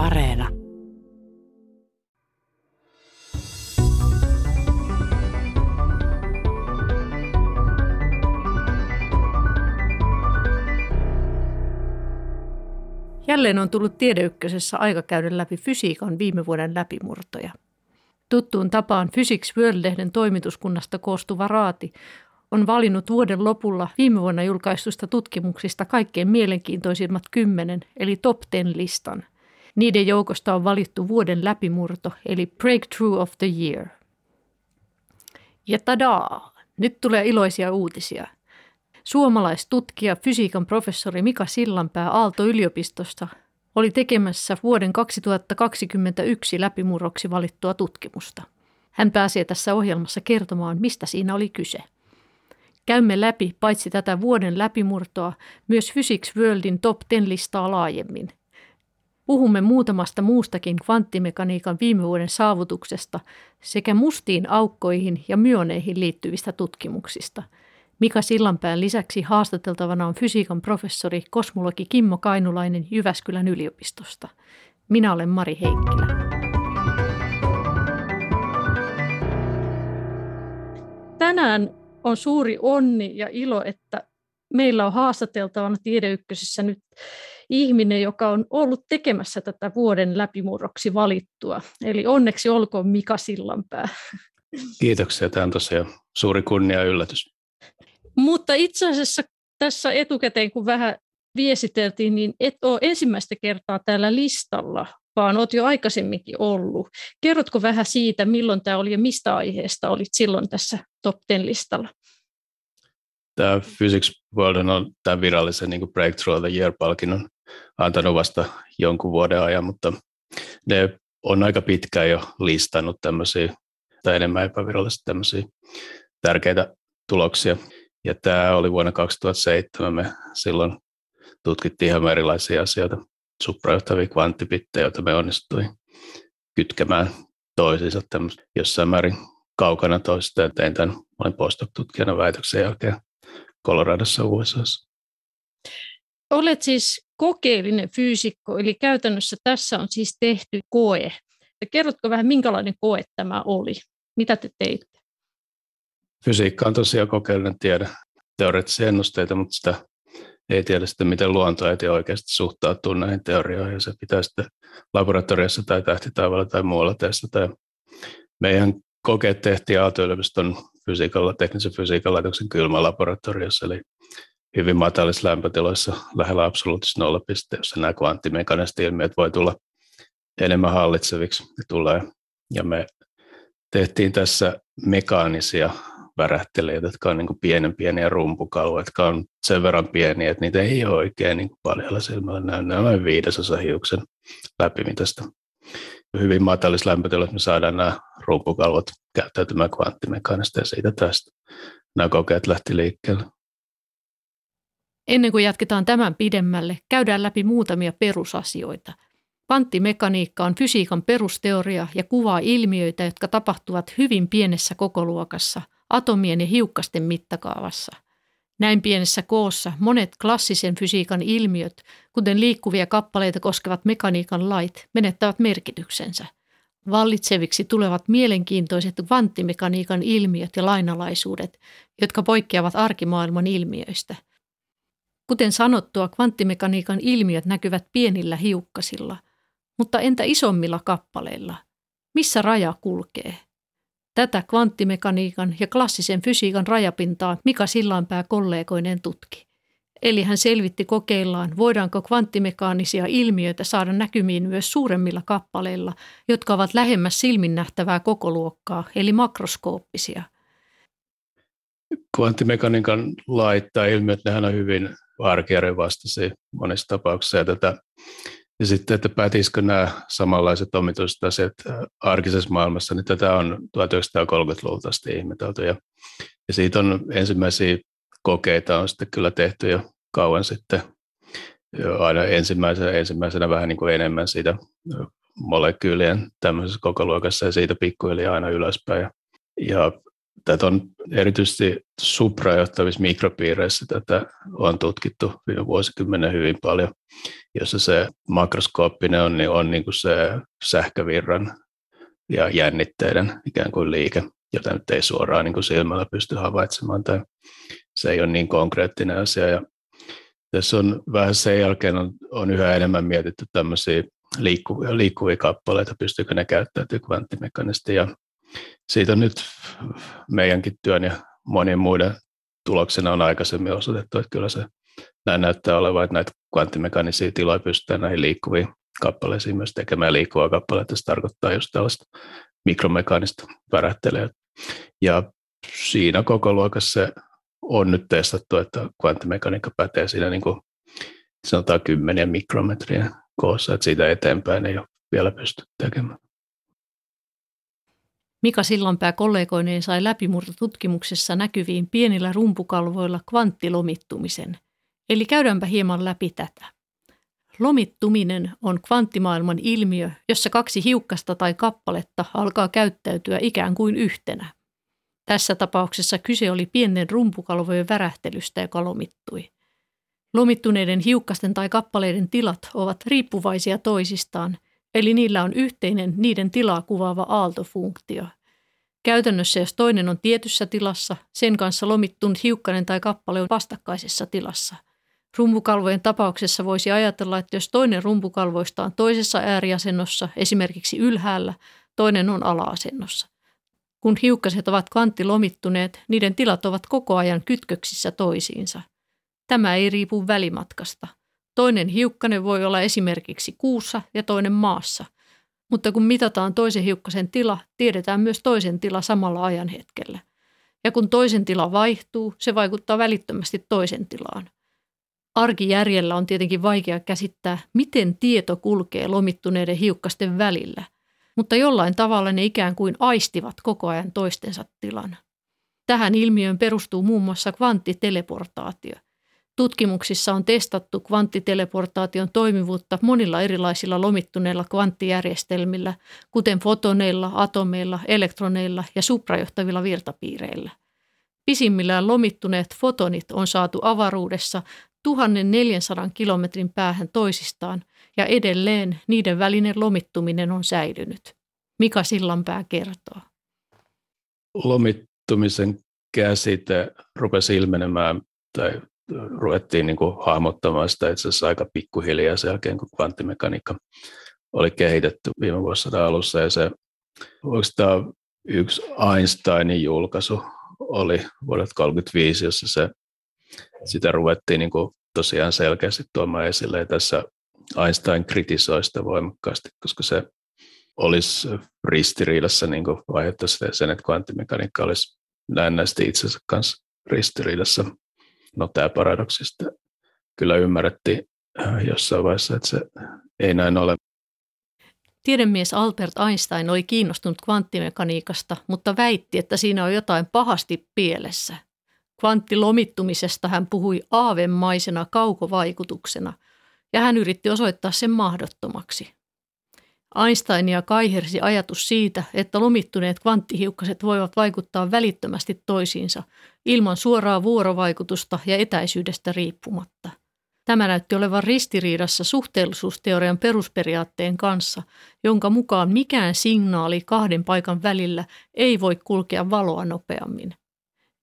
Areena. Jälleen on tullut tiedeykkösessä aika käydä läpi fysiikan viime vuoden läpimurtoja. Tuttuun tapaan Physics World-lehden toimituskunnasta koostuva raati on valinnut vuoden lopulla viime vuonna julkaistusta tutkimuksista kaikkein mielenkiintoisimmat kymmenen, eli top ten listan. Niiden joukosta on valittu vuoden läpimurto, eli Breakthrough of the Year. Ja tadaa! Nyt tulee iloisia uutisia. Suomalaistutkija, fysiikan professori Mika Sillanpää Aalto-yliopistosta oli tekemässä vuoden 2021 läpimurroksi valittua tutkimusta. Hän pääsee tässä ohjelmassa kertomaan, mistä siinä oli kyse. Käymme läpi paitsi tätä vuoden läpimurtoa, myös Physics Worldin top 10 listaa laajemmin. Puhumme muutamasta muustakin kvanttimekaniikan viime vuoden saavutuksesta sekä mustiin aukkoihin ja myoneihin liittyvistä tutkimuksista. Mika Sillanpään lisäksi haastateltavana on fysiikan professori, kosmologi Kimmo Kainulainen Jyväskylän yliopistosta. Minä olen Mari Heikkilä. Tänään on suuri onni ja ilo, että meillä on haastateltavana Tiedeykkösessä nyt ihminen, joka on ollut tekemässä tätä vuoden läpimurroksi valittua. Eli onneksi olkoon Mika Sillanpää. Kiitoksia. Tämä on tosiaan suuri kunnia ja yllätys. Mutta itse asiassa tässä etukäteen, kun vähän viesiteltiin, niin et ole ensimmäistä kertaa täällä listalla, vaan olet jo aikaisemminkin ollut. Kerrotko vähän siitä, milloin tämä oli ja mistä aiheesta olit silloin tässä top 10 listalla? Tämä Physics World on tämän virallisen niin kuin Breakthrough of the Year-palkinnon antanut vasta jonkun vuoden ajan, mutta ne on aika pitkään jo listannut tämmöisiä, tai enemmän epävirallisesti tämmöisiä tärkeitä tuloksia. Ja tämä oli vuonna 2007, me silloin tutkittiin ihan erilaisia asioita, suprajohtavia kvanttipittejä, joita me onnistui kytkemään toisiinsa jossain määrin kaukana toisista. Ja tein tämän, olin postdoc-tutkijana väitöksen jälkeen Coloradossa USAssa. Olet siis kokeellinen fyysikko, eli käytännössä tässä on siis tehty koe. Kerrotko vähän, minkälainen koe tämä oli? Mitä te teitte? Fysiikka on tosiaan kokeellinen tiede, teoreettisia ennusteita, mutta sitä ei tiedä sitten, miten luonto ei oikeasti suhtautuu näihin teorioihin, ja se pitää sitten laboratoriossa tai tähtitaivaalla tai muualla testata. Meidän kokeet tehtiin Aalto-yliopiston fysiikalla, teknisen fysiikan laitoksen kylmälaboratoriossa, eli hyvin matalissa lämpötiloissa lähellä absoluuttista nollapiste, jossa nämä kvanttimekaniset ilmiöt voi tulla enemmän hallitseviksi. Ne tulee. Ja me tehtiin tässä mekaanisia värähteleitä, jotka on niin pienen pieniä rumpukaluja, jotka on sen verran pieniä, että niitä ei ole oikein niin paljon silmällä näy. Ne on viidesosa hiuksen läpimitästä. Hyvin matalissa lämpötiloissa me saadaan nämä rumpukalvot käyttäytymään kvanttimekaanista ja siitä tästä nämä kokeet lähti liikkeelle. Ennen kuin jatketaan tämän pidemmälle, käydään läpi muutamia perusasioita. Kvanttimekaniikka on fysiikan perusteoria ja kuvaa ilmiöitä, jotka tapahtuvat hyvin pienessä kokoluokassa, atomien ja hiukkasten mittakaavassa. Näin pienessä koossa monet klassisen fysiikan ilmiöt, kuten liikkuvia kappaleita koskevat mekaniikan lait, menettävät merkityksensä. Vallitseviksi tulevat mielenkiintoiset kvanttimekaniikan ilmiöt ja lainalaisuudet, jotka poikkeavat arkimaailman ilmiöistä – Kuten sanottua, kvanttimekaniikan ilmiöt näkyvät pienillä hiukkasilla, mutta entä isommilla kappaleilla? Missä raja kulkee? Tätä kvanttimekaniikan ja klassisen fysiikan rajapintaa Mika Sillanpää kollegoinen tutki. Eli hän selvitti kokeillaan, voidaanko kvanttimekaanisia ilmiöitä saada näkymiin myös suuremmilla kappaleilla, jotka ovat lähemmäs silmin nähtävää kokoluokkaa, eli makroskooppisia. Kvanttimekaniikan lait tai ilmiöt, nehän on hyvin arkijärjen vastaisia monissa tapauksissa. Ja, tätä, ja sitten, että pätisikö nämä samanlaiset omituiset arkisessa maailmassa, niin tätä on 1930-luvulta asti ihmetelty. Ja, ja siitä on ensimmäisiä kokeita on sitten kyllä tehty jo kauan sitten. Jo aina ensimmäisenä, ensimmäisenä vähän niin kuin enemmän siitä molekyylien tämmöisessä kokoluokassa ja siitä pikkuhiljaa aina ylöspäin. Ja, ja tätä on erityisesti suprajohtavissa mikropiireissä tätä on tutkittu viime vuosikymmenen hyvin paljon, jossa se makroskooppinen on, niin on niin kuin se sähkövirran ja jännitteiden ikään kuin liike, jota nyt ei suoraan niin kuin silmällä pysty havaitsemaan, tai se ei ole niin konkreettinen asia. Ja tässä on vähän sen jälkeen on, on yhä enemmän mietitty tämmöisiä liikkuvia, liikkuvia kappaleita, pystyykö ne käyttäytymään kvanttimekanisti. Ja siitä nyt meidänkin työn ja monien muiden tuloksena on aikaisemmin osoitettu, että kyllä se näin näyttää olevan, että näitä kvanttimekanisia tiloja pystytään näihin liikkuviin kappaleisiin myös tekemään liikkuvaa kappaletta. Se tarkoittaa just tällaista mikromekaanista värähtelyä. Ja siinä koko luokassa se on nyt testattu, että kvanttimekaniikka pätee siinä niin kuin sanotaan kymmeniä mikrometriä koossa, että siitä eteenpäin ei ole vielä pysty tekemään. Mika Sillanpää kollegoineen sai läpimurtotutkimuksessa näkyviin pienillä rumpukalvoilla kvanttilomittumisen. Eli käydäänpä hieman läpi tätä. Lomittuminen on kvanttimaailman ilmiö, jossa kaksi hiukkasta tai kappaletta alkaa käyttäytyä ikään kuin yhtenä. Tässä tapauksessa kyse oli pienten rumpukalvojen värähtelystä, joka lomittui. Lomittuneiden hiukkasten tai kappaleiden tilat ovat riippuvaisia toisistaan, eli niillä on yhteinen niiden tilaa kuvaava aaltofunktio. Käytännössä jos toinen on tietyssä tilassa, sen kanssa lomittunut hiukkanen tai kappale on vastakkaisessa tilassa. Rumpukalvojen tapauksessa voisi ajatella, että jos toinen rumpukalvoista on toisessa ääriasennossa, esimerkiksi ylhäällä, toinen on ala-asennossa. Kun hiukkaset ovat kvanttilomittuneet, niiden tilat ovat koko ajan kytköksissä toisiinsa. Tämä ei riipu välimatkasta. Toinen hiukkanen voi olla esimerkiksi kuussa ja toinen maassa. Mutta kun mitataan toisen hiukkasen tila, tiedetään myös toisen tila samalla ajanhetkellä. Ja kun toisen tila vaihtuu, se vaikuttaa välittömästi toisen tilaan. Arkijärjellä on tietenkin vaikea käsittää, miten tieto kulkee lomittuneiden hiukkasten välillä, mutta jollain tavalla ne ikään kuin aistivat koko ajan toistensa tilan. Tähän ilmiöön perustuu muun muassa kvanttiteleportaatio – Tutkimuksissa on testattu kvanttiteleportaation toimivuutta monilla erilaisilla lomittuneilla kvanttijärjestelmillä, kuten fotoneilla, atomeilla, elektroneilla ja suprajohtavilla virtapiireillä. Pisimmillään lomittuneet fotonit on saatu avaruudessa 1400 kilometrin päähän toisistaan ja edelleen niiden välinen lomittuminen on säilynyt. Mika Sillanpää kertoo. Lomittumisen käsite rupesi ilmenemään tai ruvettiin niin kuin hahmottamaan sitä itse asiassa aika pikkuhiljaa sen jälkeen, kun kvanttimekaniikka oli kehitetty viime vuosisadan alussa. Ja se oikeastaan yksi Einsteinin julkaisu oli vuodelta 1935, jossa se, sitä ruvettiin niin kuin tosiaan selkeästi tuomaan esille. Ja tässä Einstein kritisoi sitä voimakkaasti, koska se olisi ristiriidassa niin kuin sen, että kvanttimekaniikka olisi näennäisesti itsensä kanssa ristiriidassa no tämä paradoksista kyllä ymmärrettiin äh, jossain vaiheessa, että se ei näin ole. Tiedemies Albert Einstein oli kiinnostunut kvanttimekaniikasta, mutta väitti, että siinä on jotain pahasti pielessä. Kvanttilomittumisesta hän puhui aavemaisena kaukovaikutuksena, ja hän yritti osoittaa sen mahdottomaksi. Einsteinia kaihersi ajatus siitä, että lomittuneet kvanttihiukkaset voivat vaikuttaa välittömästi toisiinsa ilman suoraa vuorovaikutusta ja etäisyydestä riippumatta. Tämä näytti olevan ristiriidassa suhteellisuusteorian perusperiaatteen kanssa, jonka mukaan mikään signaali kahden paikan välillä ei voi kulkea valoa nopeammin.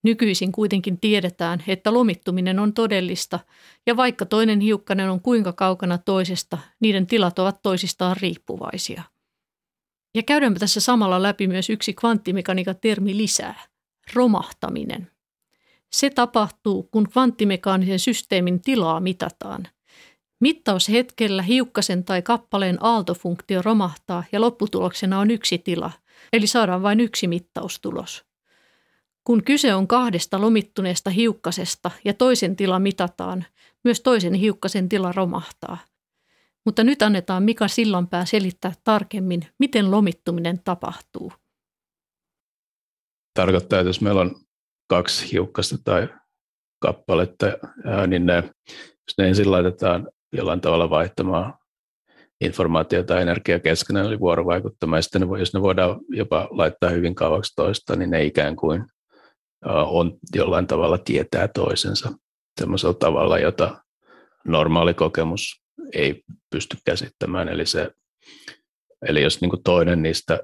Nykyisin kuitenkin tiedetään, että lomittuminen on todellista, ja vaikka toinen hiukkanen on kuinka kaukana toisesta, niiden tilat ovat toisistaan riippuvaisia. Ja käydäänpä tässä samalla läpi myös yksi kvanttimekaniikan termi lisää, romahtaminen. Se tapahtuu, kun kvanttimekaanisen systeemin tilaa mitataan. Mittaushetkellä hiukkasen tai kappaleen aaltofunktio romahtaa ja lopputuloksena on yksi tila, eli saadaan vain yksi mittaustulos. Kun kyse on kahdesta lomittuneesta hiukkasesta ja toisen tila mitataan, myös toisen hiukkasen tila romahtaa. Mutta nyt annetaan Mika Sillanpää selittää tarkemmin, miten lomittuminen tapahtuu. Tarkoittaa, että jos meillä on kaksi hiukkasta tai kappaletta, niin ne, jos ne ensin laitetaan jollain tavalla vaihtamaan informaatiota tai energiaa keskenään, eli vuorovaikuttamaan, ja sitten jos ne voidaan jopa laittaa hyvin kauaksi toista, niin ne ikään kuin on jollain tavalla tietää toisensa semmoisella tavalla, jota normaali kokemus ei pysty käsittämään. Eli, se, eli jos niin toinen niistä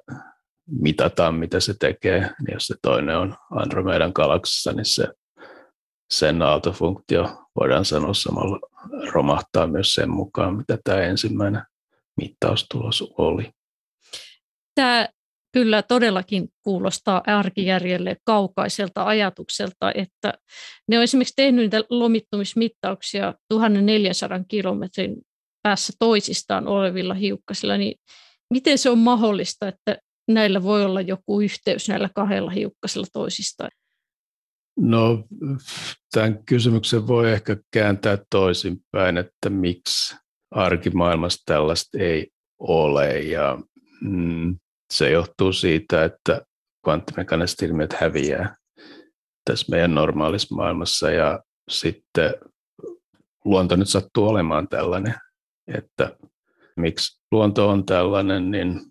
mitataan, mitä se tekee, niin jos se toinen on Andromedan galaksissa, niin se, sen aaltofunktio voidaan sanoa samalla romahtaa myös sen mukaan, mitä tämä ensimmäinen mittaustulos oli. Tämä kyllä todellakin kuulostaa arkijärjelle kaukaiselta ajatukselta, että ne on esimerkiksi tehnyt niitä lomittumismittauksia 1400 kilometrin päässä toisistaan olevilla hiukkasilla, niin miten se on mahdollista, että näillä voi olla joku yhteys näillä kahdella hiukkasilla toisistaan? No, tämän kysymyksen voi ehkä kääntää toisinpäin, että miksi arkimaailmassa tällaista ei ole. Ja mm, se johtuu siitä, että kvanttimekaniset ilmiöt häviää tässä meidän normaalissa maailmassa ja sitten luonto nyt sattuu olemaan tällainen, että miksi luonto on tällainen, niin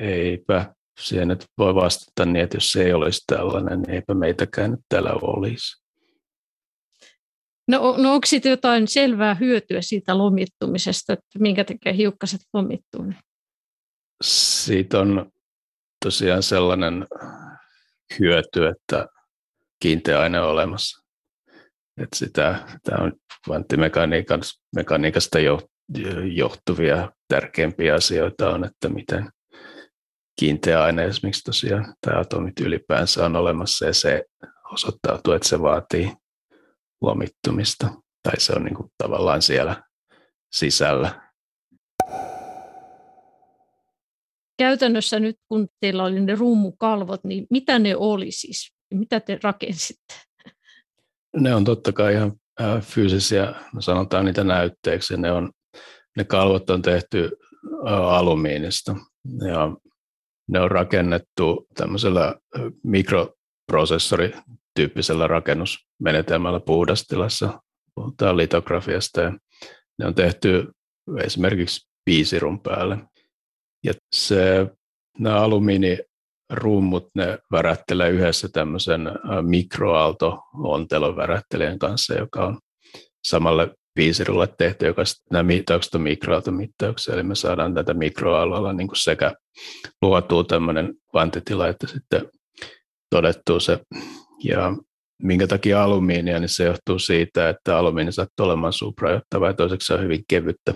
eipä siihen nyt voi vastata niin, että jos se ei olisi tällainen, niin eipä meitäkään nyt täällä olisi. No, no onko sitten jotain selvää hyötyä siitä lomittumisesta, että minkä takia hiukkaset lomittuu? Siitä on tosiaan sellainen hyöty, että kiinteä aine on olemassa. Että sitä, tämä on kvanttimekaniikasta johtuvia tärkeimpiä asioita on, että miten kiinteä aine esimerkiksi tosiaan, tai atomit ylipäänsä on olemassa ja se osoittautuu, että se vaatii lomittumista, tai se on niin kuin tavallaan siellä sisällä. Käytännössä nyt, kun teillä oli ne rummukalvot, niin mitä ne oli siis? Mitä te rakensitte? Ne on totta kai ihan fyysisiä, no sanotaan niitä näytteeksi. Ne, on, ne kalvot on tehty alumiinista ja ne on rakennettu tämmöisellä mikroprosessorityyppisellä rakennusmenetelmällä puhdastilassa. Puhutaan litografiasta ja ne on tehty esimerkiksi piisirun päälle. Se, nämä alumiinirummut, ne värättelee yhdessä tämmöisen mikroaalto-ontelon värättelijän kanssa, joka on samalle piisirulle tehty, joka nämä mittaukset on mikroaaltomittauksia, eli me saadaan tätä mikroalueella niin sekä luotua tämmöinen kvantitila, että sitten todettuu se. Ja minkä takia alumiinia, niin se johtuu siitä, että alumiini sattuu olemaan suprajottava ja toiseksi se on hyvin kevyttä.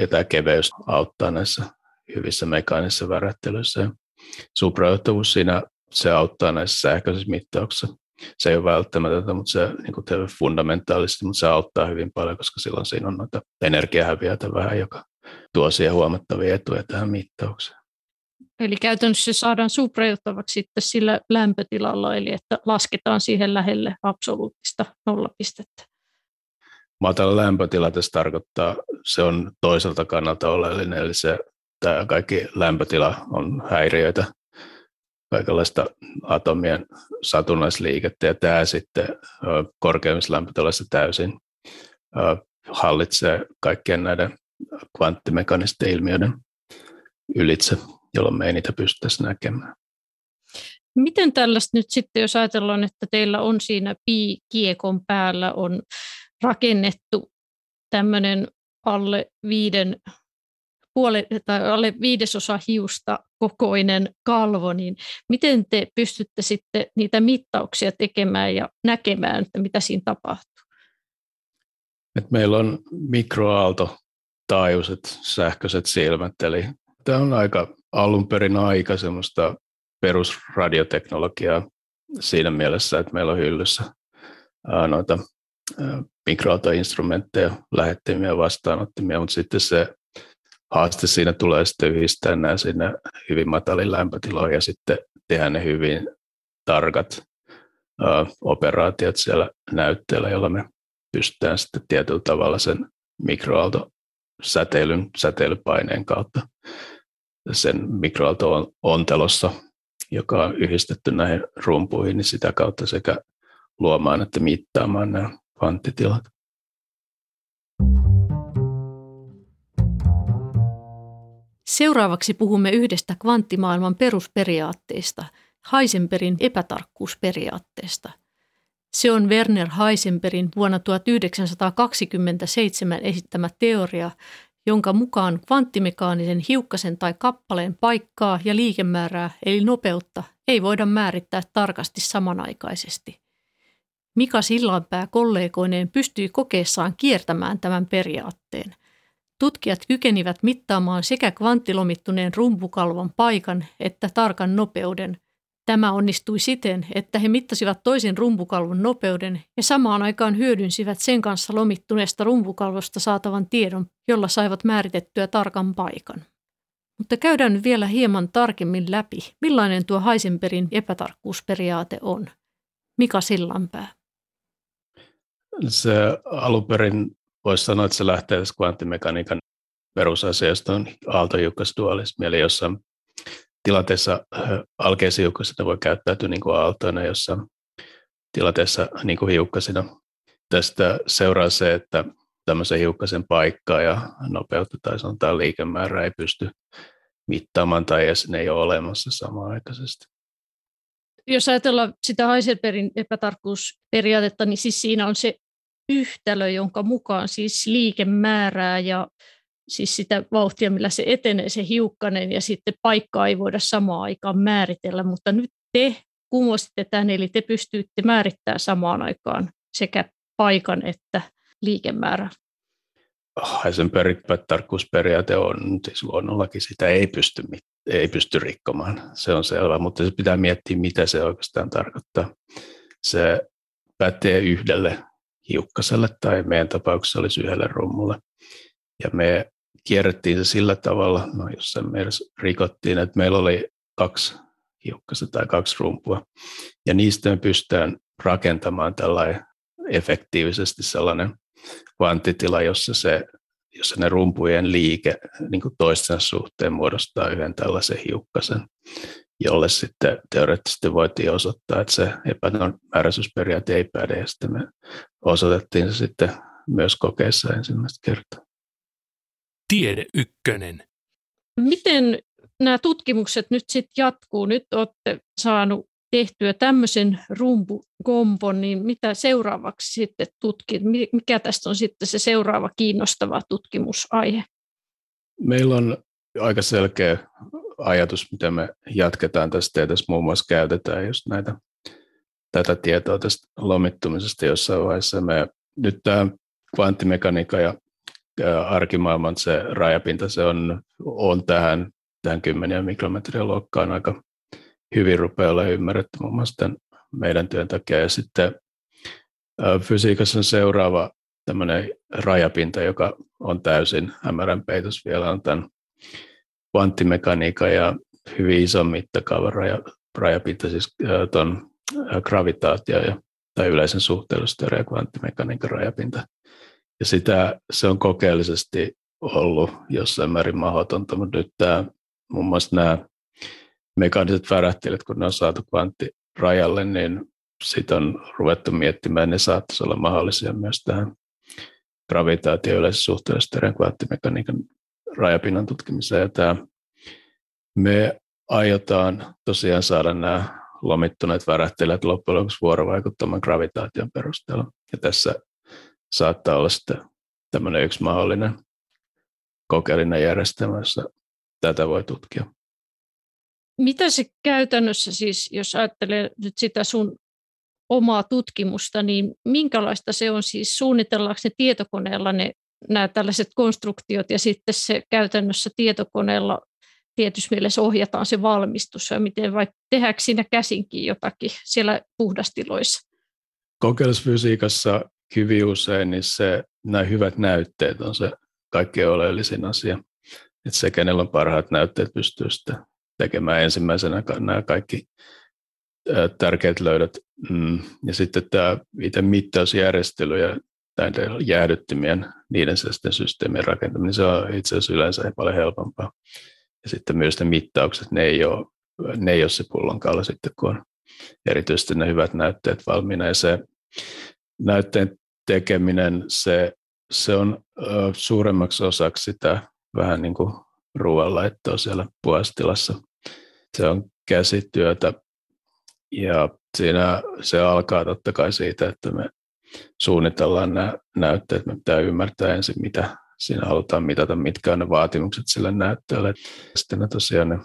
Ja tämä keveys auttaa näissä hyvissä mekaanisissa värättelyissä. Suprajohtavuus siinä se auttaa näissä sähköisissä mittauksissa. Se ei ole välttämätöntä, mutta se niin kuin fundamentaalisesti, mutta se auttaa hyvin paljon, koska silloin siinä on noita energiahäviöitä vähän, joka tuo siihen huomattavia etuja tähän mittaukseen. Eli käytännössä se saadaan suprajohtavaksi sitten sillä lämpötilalla, eli että lasketaan siihen lähelle absoluuttista nollapistettä. Matala lämpötila tässä tarkoittaa, se on toiselta kannalta oleellinen, eli se tämä kaikki lämpötila on häiriöitä, kaikenlaista atomien satunnaisliikettä, ja tämä sitten korkeimmissa lämpötiloissa täysin hallitsee kaikkien näiden kvanttimekanisten ilmiöiden ylitse, jolloin me ei niitä pystyttäisi näkemään. Miten tällaista nyt sitten, jos ajatellaan, että teillä on siinä pi-kiekon päällä on rakennettu tämmöinen alle viiden puoli, tai alle viidesosa hiusta kokoinen kalvo, niin miten te pystytte sitten niitä mittauksia tekemään ja näkemään, että mitä siinä tapahtuu? Et meillä on mikroaalto taajuiset sähköiset silmät, eli tämä on aika alun perin aika semmoista perusradioteknologiaa siinä mielessä, että meillä on hyllyssä noita mikroaaltoinstrumentteja, lähettimiä vastaanottimia, mutta sitten se haaste siinä tulee sitten yhdistää nämä sinne hyvin matalin lämpötiloihin ja sitten tehdä ne hyvin tarkat uh, operaatiot siellä näytteellä, jolla me pystytään sitten tietyllä tavalla sen mikroaaltosäteilyn säteilypaineen kautta sen mikroaalto-ontelossa, joka on yhdistetty näihin rumpuihin, niin sitä kautta sekä luomaan että mittaamaan nämä kvanttitilat. Seuraavaksi puhumme yhdestä kvanttimaailman perusperiaatteista, Heisenbergin epätarkkuusperiaatteesta. Se on Werner Heisenbergin vuonna 1927 esittämä teoria, jonka mukaan kvanttimekaanisen hiukkasen tai kappaleen paikkaa ja liikemäärää eli nopeutta ei voida määrittää tarkasti samanaikaisesti. Mika Sillanpää kollegoineen pystyi kokeessaan kiertämään tämän periaatteen. Tutkijat kykenivät mittaamaan sekä kvanttilomittuneen rumpukalvon paikan että tarkan nopeuden. Tämä onnistui siten, että he mittasivat toisen rumpukalvon nopeuden ja samaan aikaan hyödynsivät sen kanssa lomittuneesta rumpukalvosta saatavan tiedon, jolla saivat määritettyä tarkan paikan. Mutta käydään nyt vielä hieman tarkemmin läpi, millainen tuo Heisenbergin epätarkkuusperiaate on. Mika Sillanpää. Se alun perin voisi sanoa, että se lähtee tästä kvanttimekaniikan perusasiasta on aaltohiukkasdualismi, eli jossain tilanteessa alkeisia hiukkasina voi käyttäytyä niin kuin aaltoina, jossa tilanteessa niin kuin hiukkasina. Tästä seuraa se, että tämmöisen hiukkasen paikkaa ja nopeutta tai sanotaan liikemäärää ei pysty mittaamaan tai edes ne ei ole olemassa samanaikaisesti. Jos ajatellaan sitä Heisenbergin epätarkkuusperiaatetta, niin siis siinä on se yhtälö, jonka mukaan siis liikemäärää ja siis sitä vauhtia, millä se etenee, se hiukkanen, ja sitten paikkaa ei voida samaan aikaan määritellä, mutta nyt te kumositte tämän, eli te pystyitte määrittämään samaan aikaan sekä paikan että liikemäärä. Heisenbergin tarkkuusperiaate on, siis luonnollakin sitä ei pysty, ei pysty rikkomaan, se on selvä, mutta se pitää miettiä, mitä se oikeastaan tarkoittaa. Se pätee yhdelle hiukkaselle tai meidän tapauksessa olisi yhdelle rummulle. Ja me kierrettiin se sillä tavalla, no me rikottiin, että meillä oli kaksi hiukkasta tai kaksi rumpua. Ja niistä me pystytään rakentamaan tällainen efektiivisesti sellainen kvanttitila, jossa, se, jossa ne rumpujen liike niin kuin toistensa suhteen muodostaa yhden tällaisen hiukkasen, jolle sitten teoreettisesti voitiin osoittaa, että se epämääräisyysperiaate ei päde, ja sitten me osoitettiin se sitten myös kokeessa ensimmäistä kertaa. Tiede ykkönen. Miten nämä tutkimukset nyt sitten jatkuu? Nyt olette saanut tehtyä tämmöisen rumpukompon, niin mitä seuraavaksi sitten tutkit? Mikä tästä on sitten se seuraava kiinnostava tutkimusaihe? Meillä on aika selkeä ajatus, miten me jatketaan tästä ja tässä muun muassa käytetään just näitä, tätä tietoa tästä lomittumisesta jossain vaiheessa. Me, nyt tämä kvanttimekaniikka ja arkimaailman se rajapinta, se on, on tähän, tähän kymmeniä mikrometriä luokkaan aika hyvin rupeaa olla ymmärretty muun muassa tämän meidän työn takia. Ja sitten fysiikassa on seuraava tämmöinen rajapinta, joka on täysin hämärän peitos vielä, on tämän kvanttimekaniikan ja hyvin ison mittakaavan raja, rajapinta, siis tuon gravitaatio ja, tai yleisen suhteellisuusteorian ja kvanttimekaniikan rajapinta. Ja sitä se on kokeellisesti ollut jossain määrin mahdotonta, mutta nyt tämä, muun muassa nämä mekaaniset värähtelijät, kun ne on saatu kvanttirajalle, niin sitten on ruvettu miettimään, että ne saattaisi olla mahdollisia myös tähän gravitaatio yleisessä suhteellisuusteorian kvanttimekaniikan rajapinnan tutkimiseen. Ja tämä, me aiotaan tosiaan saada nämä lomittuneet värähtelijät loppujen lopuksi vuorovaikuttamaan gravitaation perusteella. Ja tässä saattaa olla sitten tämmöinen yksi mahdollinen kokeellinen järjestelmä, jossa tätä voi tutkia. Mitä se käytännössä siis, jos ajattelee nyt sitä sun omaa tutkimusta, niin minkälaista se on siis, suunnitellaanko ne tietokoneella ne, nämä tällaiset konstruktiot ja sitten se käytännössä tietokoneella tietysti mielessä ohjataan se valmistus ja miten vai tehdäänkö siinä käsinkin jotakin siellä puhdastiloissa? Kokeellisfysiikassa hyvin usein niin se, nämä hyvät näytteet on se kaikkein oleellisin asia. Että se, kenellä on parhaat näytteet, pystyy sitten tekemään ensimmäisenä nämä kaikki tärkeät löydöt. Mm, ja sitten tämä itse mittausjärjestely ja näiden jäädyttimien, niiden sitten systeemien rakentaminen, se on itse asiassa yleensä paljon helpompaa. Ja sitten myös ne mittaukset, ne ei ole, ne ei ole se pullonkaula sitten, kun on erityisesti ne hyvät näytteet valmiina. Ja se näytteen tekeminen, se, se on suuremmaksi osaksi sitä vähän niin kuin ruoanlaittoa siellä puhastilassa. Se on käsityötä Ja siinä se alkaa totta kai siitä, että me suunnitellaan nämä näytteet. Me pitää ymmärtää ensin, mitä siinä halutaan mitata, mitkä on ne vaatimukset sille näytteelle. Sitten ne tosiaan ne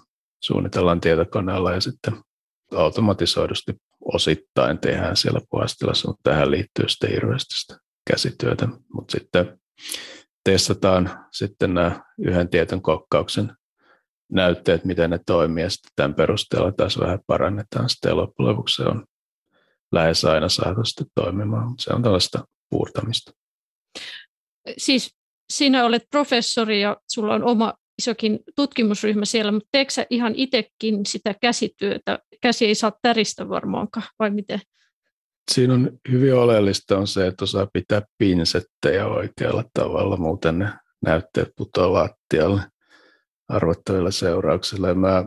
suunnitellaan tietokoneella ja sitten automatisoidusti osittain tehdään siellä puhastilassa, mutta tähän liittyy sitten hirveästi sitä käsityötä. Mutta sitten testataan sitten nämä yhden tietyn kokkauksen näytteet, miten ne toimii, ja sitten tämän perusteella taas vähän parannetaan. Sitten loppujen lopuksi se on lähes aina saatu sitten toimimaan, se on tällaista puurtamista. Siis sinä olet professori ja sulla on oma isokin tutkimusryhmä siellä, mutta teekö sä ihan itsekin sitä käsityötä? Käsi ei saa täristä varmaankaan, vai miten? Siinä on hyvin oleellista on se, että osaa pitää pinsettejä oikealla tavalla, muuten ne näytteet putoaa lattialle arvottavilla seurauksilla. Ja mä,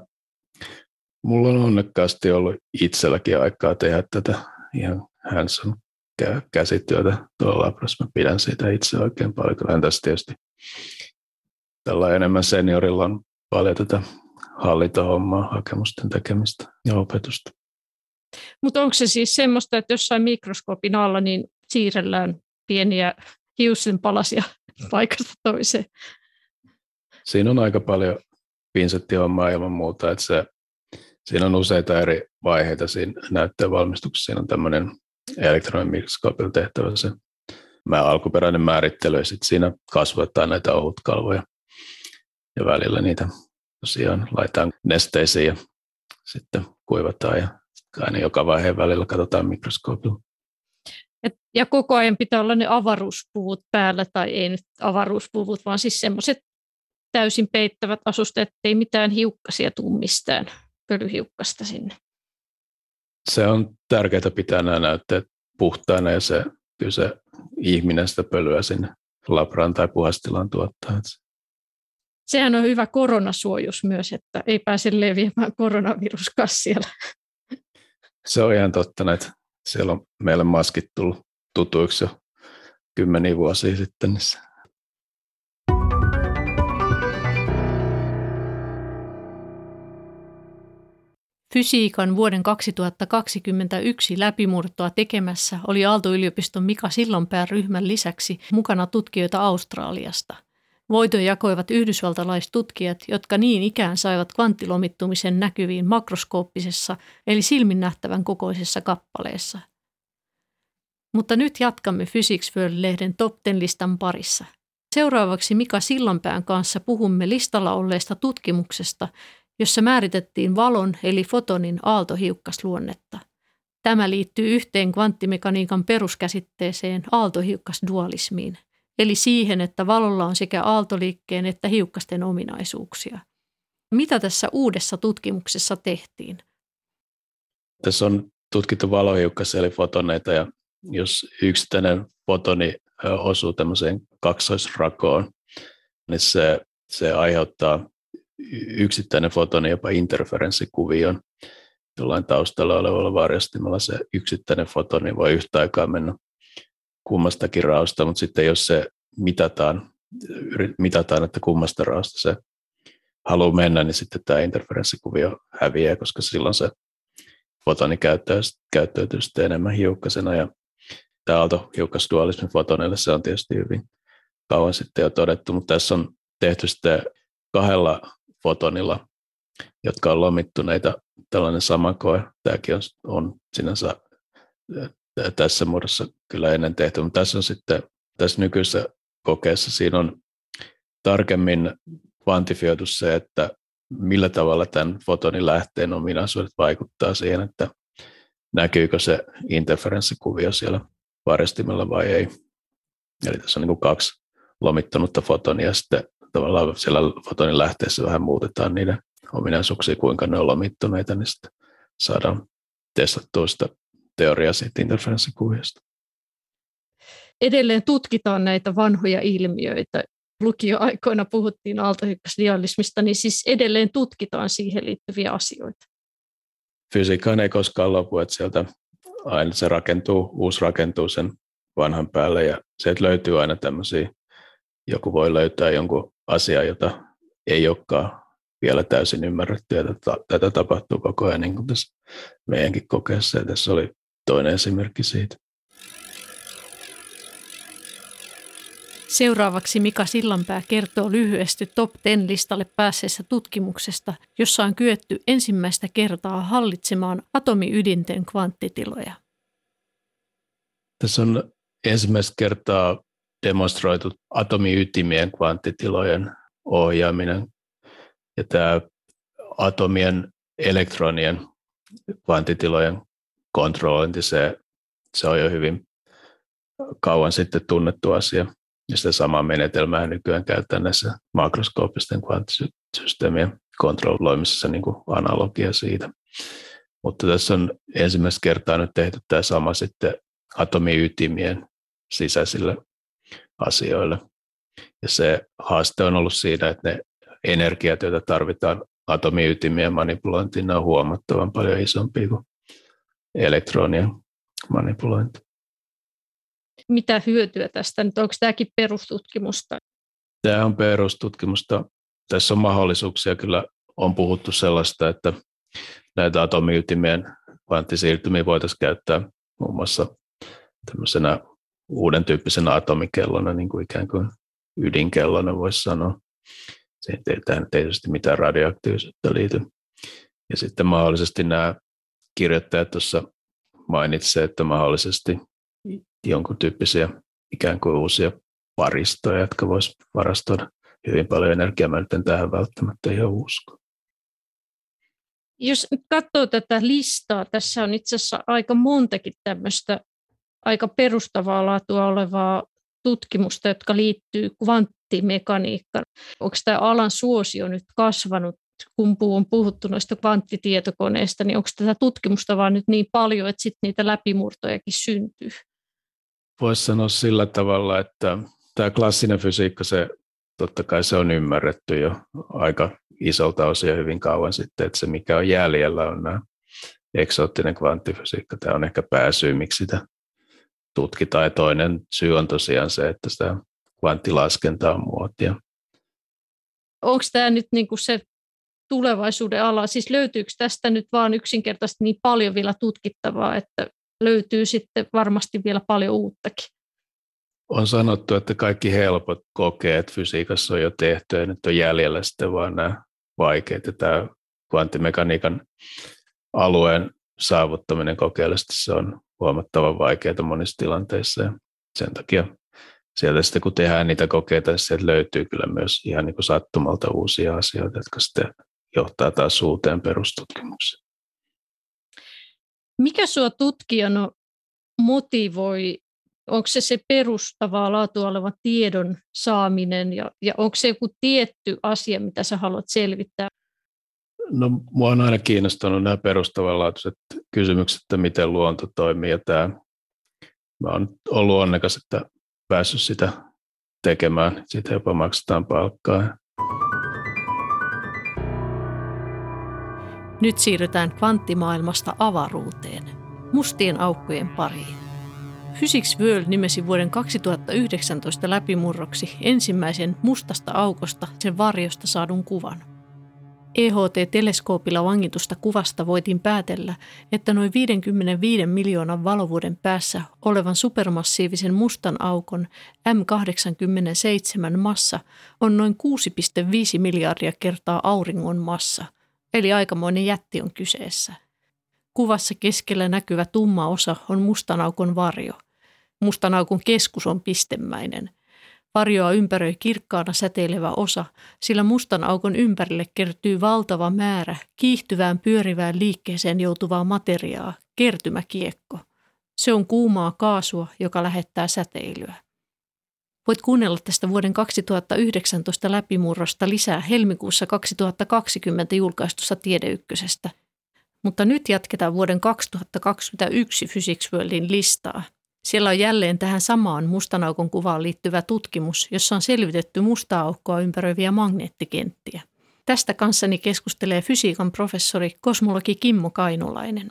mulla on onnekkaasti ollut itselläkin aikaa tehdä tätä ihan hands käsityötä tuolla labrassa. Mä pidän siitä itse oikein paljon. Kyllähän tässä tietysti tällä enemmän seniorilla on paljon tätä hallintohommaa, hakemusten tekemistä ja opetusta. Mutta onko se siis semmoista, että jossain mikroskoopin alla niin siirrellään pieniä hiusten palasia paikasta toiseen? Siinä on aika paljon pinsettihommaa ilman muuta, että se, siinä on useita eri vaiheita siinä näytteen valmistuksessa. Siinä on tämmöinen elektroninen tehtävä se mä alkuperäinen määrittely ja sitten siinä kasvatetaan näitä ohutkalvoja ja välillä niitä tosiaan laitetaan nesteisiin ja sitten kuivataan ja aina joka vaiheen välillä katsotaan mikroskoopilla. Et, ja koko ajan pitää olla ne avaruuspuvut päällä, tai ei nyt avaruuspuvut, vaan siis semmoiset täysin peittävät asusteet, ei mitään hiukkasia tuu mistään pölyhiukkasta sinne. Se on tärkeää pitää nämä näytteet puhtaana ja se, kyllä se ihminen sitä pölyä sinne labraan tai puhastilaan tuottaa. Sehän on hyvä koronasuojus myös, että ei pääse leviämään koronaviruskas siellä. Se on ihan totta, että siellä on meille maskit tullut tutuiksi jo kymmeniä vuosia sitten. Niin Fysiikan vuoden 2021 läpimurtoa tekemässä oli Aalto-yliopiston Mika Sillanpään ryhmän lisäksi mukana tutkijoita Australiasta. Voiton jakoivat yhdysvaltalaistutkijat, jotka niin ikään saivat kvanttilomittumisen näkyviin makroskooppisessa eli silmin nähtävän kokoisessa kappaleessa. Mutta nyt jatkamme Physics World-lehden Top 10-listan parissa. Seuraavaksi Mika Sillanpään kanssa puhumme listalla olleesta tutkimuksesta, jossa määritettiin valon eli fotonin aaltohiukkasluonnetta. Tämä liittyy yhteen kvanttimekaniikan peruskäsitteeseen aaltohiukkasdualismiin, eli siihen, että valolla on sekä aaltoliikkeen että hiukkasten ominaisuuksia. Mitä tässä uudessa tutkimuksessa tehtiin? Tässä on tutkittu valohiukkas eli fotoneita ja jos yksittäinen fotoni osuu tämmöiseen kaksoisrakoon, niin se, se aiheuttaa yksittäinen fotoni jopa interferenssikuvion jollain taustalla olevalla varjostimella se yksittäinen fotoni voi yhtä aikaa mennä kummastakin raosta, mutta sitten jos se mitataan, mitataan, että kummasta raosta se haluaa mennä, niin sitten tämä interferenssikuvio häviää, koska silloin se fotoni käyttäytyy sitten enemmän hiukkasena. Ja tämä aaltohiukkasdualismin fotoneille se on tietysti hyvin kauan sitten jo todettu, mutta tässä on tehty sitten kahdella fotonilla, jotka on lomittuneita. Tällainen sama koe, tämäkin on, on sinänsä tässä muodossa kyllä ennen tehty, mutta tässä on sitten tässä nykyisessä kokeessa siinä on tarkemmin kvantifioitu se, että millä tavalla tämän fotonin lähteen ominaisuudet vaikuttaa siihen, että näkyykö se interferenssikuvio siellä varjostimella vai ei. Eli tässä on niin kaksi lomittunutta fotonia sitten tavallaan siellä fotonin lähteessä vähän muutetaan niiden ominaisuuksia, kuinka ne on lomittuneita, niin sitten saadaan testattua sitä teoriaa siitä interferenssikuviosta. Edelleen tutkitaan näitä vanhoja ilmiöitä. Lukioaikoina puhuttiin aaltohykkasdialismista, niin siis edelleen tutkitaan siihen liittyviä asioita. Fysiikkaan ei koskaan lopu, että sieltä aina se rakentuu, uusi rakentuu sen vanhan päälle ja sieltä löytyy aina tämmöisiä, joku voi löytää jonkun asia, jota ei olekaan vielä täysin ymmärretty, ja tätä, tätä tapahtuu koko ajan niin kuin tässä meidänkin kokeessa, ja tässä oli toinen esimerkki siitä. Seuraavaksi Mika Sillanpää kertoo lyhyesti Top 10-listalle päässeestä tutkimuksesta, jossa on kyetty ensimmäistä kertaa hallitsemaan atomiydinten kvanttitiloja. Tässä on ensimmäistä kertaa demonstroitu atomiytimien kvanttitilojen ohjaaminen. Ja tämä atomien elektronien kvanttitilojen kontrollointi, se, se on jo hyvin kauan sitten tunnettu asia. Ja sitä samaa menetelmää nykyään käytetään näissä makroskooppisten kvanttisysteemien kontrolloimisessa niin kuin analogia siitä. Mutta tässä on ensimmäistä kertaa nyt tehty tämä sama sitten atomiytimien sisäisille asioille. Ja se haaste on ollut siinä, että ne energiat, joita tarvitaan atomiytimien manipulointiin, ne on huomattavan paljon isompia kuin elektronien manipulointi. Mitä hyötyä tästä nyt? Onko tämäkin perustutkimusta? Tämä on perustutkimusta. Tässä on mahdollisuuksia. Kyllä on puhuttu sellaista, että näitä atomiytimien kvanttisiirtymiä voitaisiin käyttää muun muassa tämmöisenä uuden tyyppisenä atomikellona, niin kuin ikään kuin ydinkellona voisi sanoa. Se ei tähän tietysti mitään radioaktiivisuutta liity. Ja sitten mahdollisesti nämä kirjoittajat tuossa mainitsivat, että mahdollisesti jonkun tyyppisiä ikään kuin uusia paristoja, jotka voisi varastoida hyvin paljon energiaa. Mä nyt en tähän välttämättä ihan usko. Jos katsoo tätä listaa, tässä on itse asiassa aika montakin tämmöistä aika perustavaa laatua olevaa tutkimusta, jotka liittyy kvanttimekaniikkaan. Onko tämä alan suosio nyt kasvanut, kun on puhuttu noista kvanttitietokoneista, niin onko tätä tutkimusta vaan nyt niin paljon, että sitten niitä läpimurtojakin syntyy? Voisi sanoa sillä tavalla, että tämä klassinen fysiikka, se totta kai se on ymmärretty jo aika isolta osia hyvin kauan sitten, että se mikä on jäljellä on nämä eksoottinen kvanttifysiikka. Tämä on ehkä pääsyy, miksi sitä tutkitaan. Ja toinen syy on tosiaan se, että sitä kvanttilaskenta on muotia. Onko tämä nyt niinku se tulevaisuuden ala? Siis löytyykö tästä nyt vaan yksinkertaisesti niin paljon vielä tutkittavaa, että löytyy sitten varmasti vielä paljon uuttakin? On sanottu, että kaikki helpot kokeet fysiikassa on jo tehty ja nyt on jäljellä sitten vaan nämä vaikeat. Ja tämä kvanttimekaniikan alueen saavuttaminen kokeellisesti se on huomattavan vaikeaa monissa tilanteissa ja sen takia sieltä sitten kun tehdään niitä kokeita, niin sieltä löytyy kyllä myös ihan niin kuin sattumalta uusia asioita, jotka sitten johtaa taas uuteen perustutkimukseen. Mikä sinua tutkijana motivoi? Onko se se perustavaa laatua oleva tiedon saaminen ja, ja onko se joku tietty asia, mitä sä haluat selvittää? No, mua on aina kiinnostanut nämä perustavanlaatuiset kysymykset, että miten luonto toimii. Ja tämä, mä olen ollut onnekas, että päässyt sitä tekemään. Siitä jopa maksetaan palkkaa. Nyt siirrytään kvanttimaailmasta avaruuteen, mustien aukkojen pariin. Physics World nimesi vuoden 2019 läpimurroksi ensimmäisen mustasta aukosta sen varjosta saadun kuvan – EHT-teleskoopilla vangitusta kuvasta voitiin päätellä, että noin 55 miljoonan valovuoden päässä olevan supermassiivisen mustan aukon M87 massa on noin 6,5 miljardia kertaa auringon massa, eli aikamoinen jätti on kyseessä. Kuvassa keskellä näkyvä tumma osa on mustan aukon varjo. Mustan aukon keskus on pistemäinen – Varjoa ympäröi kirkkaana säteilevä osa, sillä mustan aukon ympärille kertyy valtava määrä kiihtyvään pyörivään liikkeeseen joutuvaa materiaa, kertymäkiekko. Se on kuumaa kaasua, joka lähettää säteilyä. Voit kuunnella tästä vuoden 2019 läpimurrosta lisää helmikuussa 2020 julkaistussa Tiedeykkösestä. Mutta nyt jatketaan vuoden 2021 Physics Worldin listaa – siellä on jälleen tähän samaan mustan aukon kuvaan liittyvä tutkimus, jossa on selvitetty mustaa aukkoa ympäröiviä magneettikenttiä. Tästä kanssani keskustelee fysiikan professori, kosmologi Kimmo Kainulainen.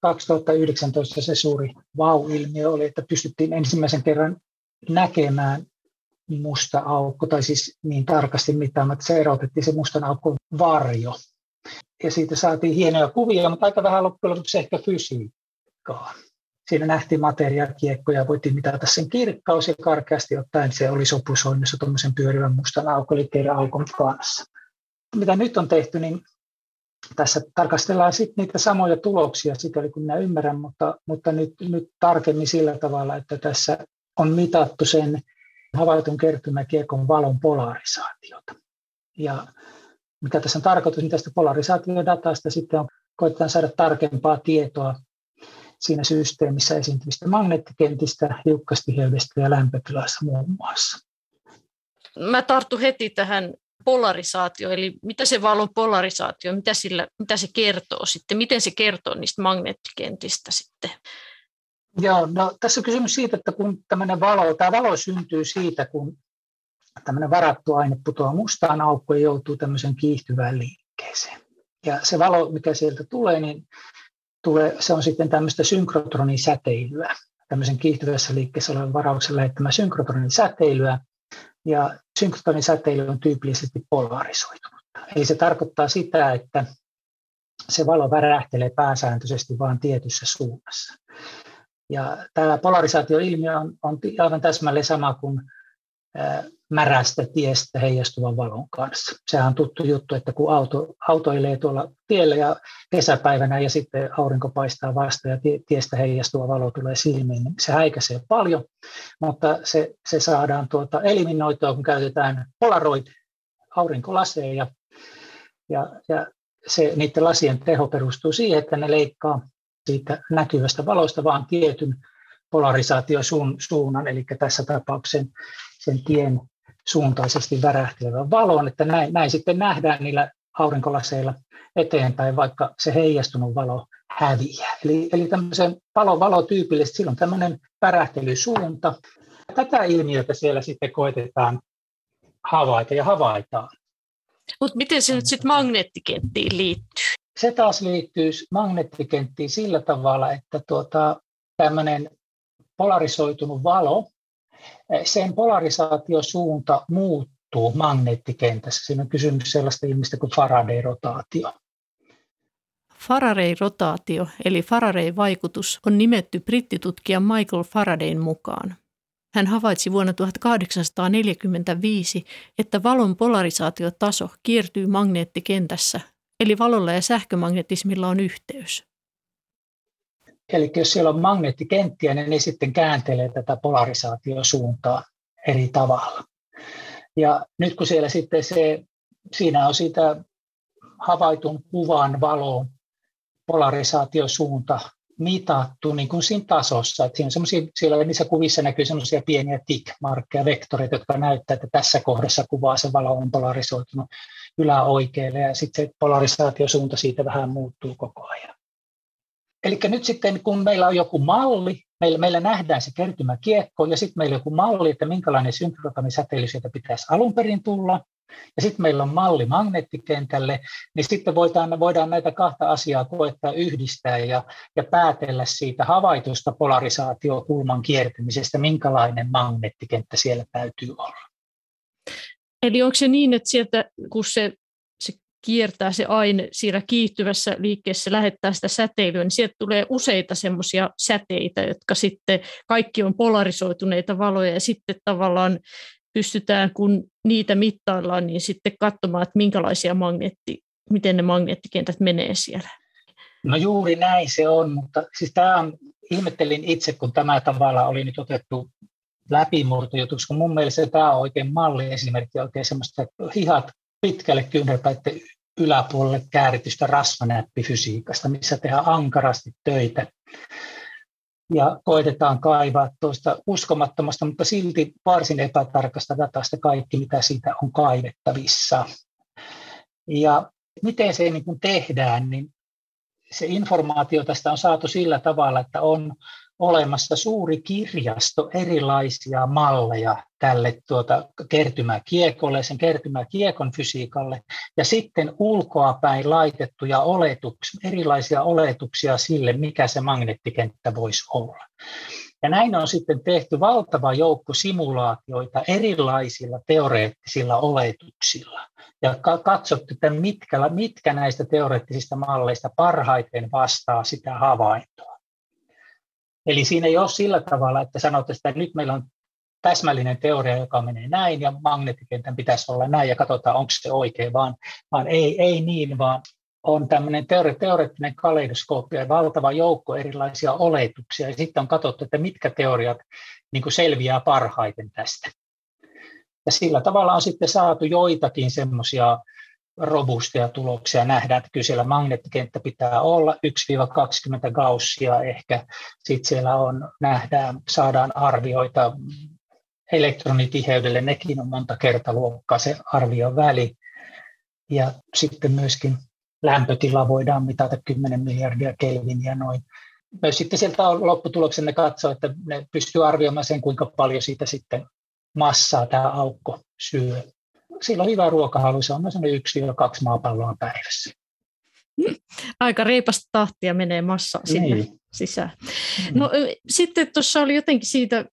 2019 se suuri vau-ilmiö oli, että pystyttiin ensimmäisen kerran näkemään musta aukko, tai siis niin tarkasti mittaamatta, se erotettiin se mustan aukko varjo. Ja siitä saatiin hienoja kuvia, mutta aika vähän loppujen lopuksi ehkä fysiikkaa. Siinä nähtiin materiakiekkoja ja voitiin mitata sen kirkkaus ja karkeasti ottaen se oli sopusoinnissa tuommoisen pyörivän mustan aukoliikkeen aukon kanssa. Mitä nyt on tehty, niin tässä tarkastellaan sitten niitä samoja tuloksia, sikäli kun minä ymmärrän, mutta, mutta nyt, nyt tarkemmin sillä tavalla, että tässä on mitattu sen havaitun kertymäkiekon valon polarisaatiota. Ja mikä tässä on tarkoitus, niin tästä polarisaatiodatasta sitten on, koitetaan saada tarkempaa tietoa siinä systeemissä esiintyvistä magneettikentistä, hiukkastiheydestä ja lämpötilassa muun muassa. Mä tartun heti tähän polarisaatio, eli mitä se valon polarisaatio, mitä, sillä, mitä se kertoo sitten, miten se kertoo niistä magneettikentistä sitten? Joo, no tässä on kysymys siitä, että kun tämmöinen valo, tämä valo syntyy siitä, kun tämmöinen varattu aine putoaa mustaan aukkoon ja joutuu tämmöisen kiihtyvään liikkeeseen. Ja se valo, mikä sieltä tulee, niin tulee, se on sitten tämmöistä synkrotronin säteilyä, tämmöisen kiihtyvässä liikkeessä olevan varauksen lähettämä synkrotronin säteilyä, ja synkrotronin säteily on tyypillisesti polarisoitunut. Eli se tarkoittaa sitä, että se valo värähtelee pääsääntöisesti vain tietyssä suunnassa. Ja tämä polarisaatioilmiö on, on aivan täsmälleen sama kuin märästä tiestä heijastuvan valon kanssa. Sehän on tuttu juttu, että kun auto, autoilee tuolla tiellä ja kesäpäivänä ja sitten aurinko paistaa vasta ja tiestä heijastuva valo tulee silmiin, niin se häikäisee paljon, mutta se, se saadaan tuota eliminoitua, kun käytetään polaroid aurinkolaseja ja, ja, se, niiden lasien teho perustuu siihen, että ne leikkaa siitä näkyvästä valosta vaan tietyn polarisaatiosuunnan, eli tässä tapauksessa sen tien suuntaisesti värähtelevän valon, että näin, näin sitten nähdään niillä aurinkolaseilla eteenpäin, vaikka se heijastunut valo häviää. Eli, eli tämmöisen valo, valotyypillisesti silloin tämmöinen värähtelysuunta. Tätä ilmiötä siellä sitten koitetaan havaita ja havaitaan. Mutta miten se nyt sitten magneettikenttiin liittyy? Se taas liittyy magneettikenttiin sillä tavalla, että tuota, tämmöinen polarisoitunut valo sen polarisaatiosuunta muuttuu magneettikentässä. Siinä on kysymys sellaista ilmistä kuin Faraday-rotaatio. Faraday-rotaatio eli Faraday-vaikutus on nimetty brittitutkija Michael Faradayn mukaan. Hän havaitsi vuonna 1845, että valon polarisaatiotaso kiertyy magneettikentässä, eli valolla ja sähkömagnetismilla on yhteys. Eli jos siellä on magneettikenttiä, niin ne sitten kääntelee tätä polarisaatiosuuntaa eri tavalla. Ja nyt kun siellä sitten se, siinä on sitä havaitun kuvan valon polarisaatiosuunta mitattu niin kuin siinä tasossa. Että siinä siellä niissä kuvissa näkyy semmoisia pieniä tick-markkeja, vektoreita, jotka näyttää, että tässä kohdassa kuvaa se valo on polarisoitunut yläoikealle ja sitten se polarisaatiosuunta siitä vähän muuttuu koko ajan. Eli nyt sitten kun meillä on joku malli, meillä, meillä nähdään se kertymäkiekko ja sitten meillä on joku malli, että minkälainen synkrotonisäteily sieltä pitäisi alun perin tulla, ja sitten meillä on malli magneettikentälle, niin sitten voidaan, voidaan näitä kahta asiaa koettaa yhdistää ja, ja päätellä siitä havaitusta polarisaatiokulman kiertymisestä, minkälainen magneettikenttä siellä täytyy olla. Eli onko se niin, että sieltä kun se kiertää se aine siinä kiihtyvässä liikkeessä, lähettää sitä säteilyä, niin sieltä tulee useita semmoisia säteitä, jotka sitten kaikki on polarisoituneita valoja ja sitten tavallaan pystytään, kun niitä mittaillaan, niin sitten katsomaan, että minkälaisia magneetti, miten ne magneettikentät menee siellä. No juuri näin se on, mutta siis tämä on, ihmettelin itse, kun tämä tavalla oli nyt otettu läpimurtojutuksi, kun mun mielestä tämä on oikein malli esimerkki oikein semmoista hihat pitkälle kyynärpäitten yläpuolelle kääritystä rasvanäppifysiikasta, missä tehdään ankarasti töitä ja koitetaan kaivaa tuosta uskomattomasta, mutta silti varsin epätarkasta datasta kaikki, mitä siitä on kaivettavissa. Ja miten se niin kuin tehdään, niin se informaatio tästä on saatu sillä tavalla, että on olemassa suuri kirjasto erilaisia malleja tälle tuota kertymäkiekolle, sen kertymäkiekon fysiikalle, ja sitten ulkoapäin laitettuja oletuksia, erilaisia oletuksia sille, mikä se magneettikenttä voisi olla. Ja näin on sitten tehty valtava joukko simulaatioita erilaisilla teoreettisilla oletuksilla ja katsottu, että mitkä, mitkä näistä teoreettisista malleista parhaiten vastaa sitä havaintoa. Eli siinä ei ole sillä tavalla, että sanotaan, että nyt meillä on täsmällinen teoria, joka menee näin, ja magneettikentän pitäisi olla näin, ja katsotaan, onko se oikein, vaan, vaan ei, ei niin, vaan on tämmöinen teore, teoreettinen kaleidoskooppi ja valtava joukko erilaisia oletuksia, ja sitten on katsottu, että mitkä teoriat niin kuin selviää parhaiten tästä. Ja sillä tavalla on sitten saatu joitakin semmoisia robusteja tuloksia. Nähdään, että kyllä siellä magneettikenttä pitää olla 1-20 gaussia ehkä. Sitten siellä on, nähdään, saadaan arvioita elektronitiheydelle, nekin on monta kertaluokkaa se arvion väli. Ja sitten myöskin lämpötila voidaan mitata 10 miljardia kelviniä noin. Myös sitten sieltä on lopputuloksen ne katsoo, että ne pystyy arvioimaan sen, kuinka paljon siitä sitten massaa tämä aukko syö. Sillä on hyvä ruokahalu, se on noin yksi ja kaksi maapalloa päivässä. Aika reipasta tahtia menee massa sinne niin. sisään. No, sitten tuossa oli jotenkin siitä,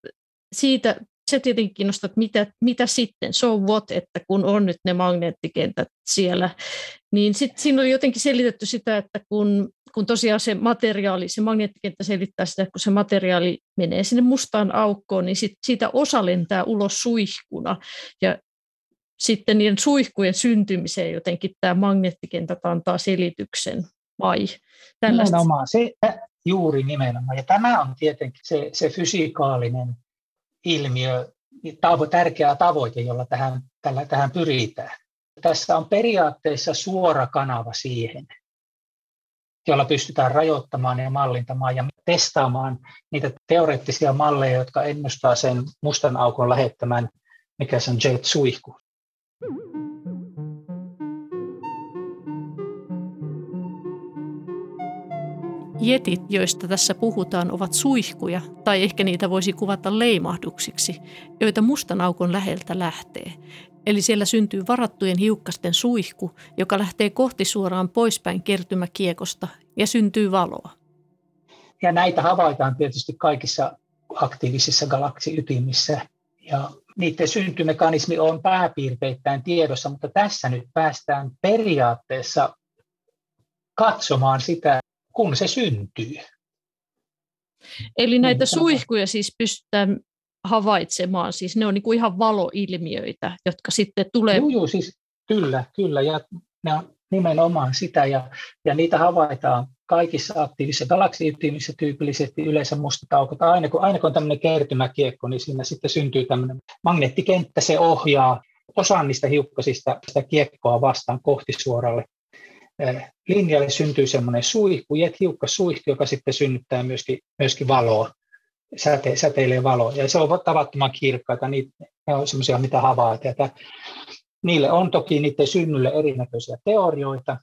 siitä se tietenkin kiinnostaa, että mitä, mitä sitten, so what, että kun on nyt ne magneettikentät siellä, niin sitten siinä oli jotenkin selitetty sitä, että kun, kun tosiaan se materiaali, se magneettikenttä selittää sitä, että kun se materiaali menee sinne mustaan aukkoon, niin sit, siitä osa lentää ulos suihkuna, ja sitten niiden suihkujen syntymiseen jotenkin tämä magneettikentät antaa selityksen, vai tällaista? Nimenomaan, se, juuri nimenomaan, ja tämä on tietenkin se, se fysikaalinen ilmiö, tavo, tärkeä tavoite, jolla tähän, tällä, tähän pyritään. Tässä on periaatteessa suora kanava siihen, jolla pystytään rajoittamaan ja mallintamaan ja testaamaan niitä teoreettisia malleja, jotka ennustaa sen mustan aukon lähettämään, mikä se on jet-suihku. Jetit, joista tässä puhutaan, ovat suihkuja, tai ehkä niitä voisi kuvata leimahduksiksi, joita mustan aukon läheltä lähtee. Eli siellä syntyy varattujen hiukkasten suihku, joka lähtee kohti suoraan poispäin kertymäkiekosta ja syntyy valoa. Ja näitä havaitaan tietysti kaikissa aktiivisissa galaksiytimissä. Ja niiden syntymekanismi on pääpiirteittäin tiedossa, mutta tässä nyt päästään periaatteessa katsomaan sitä, kun se syntyy. Eli näitä niin, suihkuja siis pystytään havaitsemaan, siis ne on niin kuin ihan valoilmiöitä, jotka sitten tulee... Joo, joo siis kyllä, kyllä, ja ne on nimenomaan sitä, ja, ja niitä havaitaan kaikissa aktiivisissa galaksiyhtimissä tyypillisesti yleensä mustat aukot. Aina kun, aina kun on tämmöinen kertymäkiekko, niin siinä sitten syntyy tämmöinen magneettikenttä, se ohjaa osan niistä hiukkasista sitä kiekkoa vastaan kohti suoralle linjalle syntyy semmoinen suihku, jet hiukka suihku, joka sitten synnyttää myöskin, myöskin valoa, säte, säteilee valoa. Ja se on tavattoman kirkkaita, niitä, ne on semmoisia, mitä havaitaan. Niille on toki niiden synnylle erinäköisiä teorioita,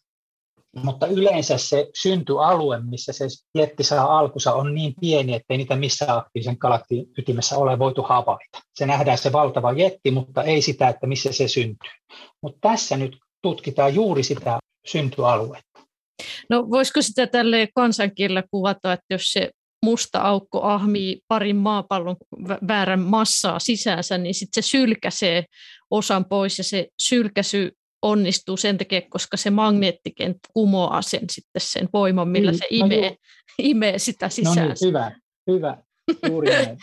mutta yleensä se syntyalue, missä se jetti saa alkusa, on niin pieni, ettei niitä missään aktiivisen galaktin ytimessä ole voitu havaita. Se nähdään se valtava jetti, mutta ei sitä, että missä se syntyy. Mutta tässä nyt tutkitaan juuri sitä syntyaluetta. No voisiko sitä tälle kansankielellä kuvata, että jos se musta aukko ahmii parin maapallon väärän massaa sisäänsä, niin sitten se sylkäsee osan pois ja se sylkäsy onnistuu sen takia, koska se magneettikenttä kumoaa sen sitten sen voiman, millä niin, se imee, no imee sitä sisään. No niin, hyvä, hyvä. Juuri näin.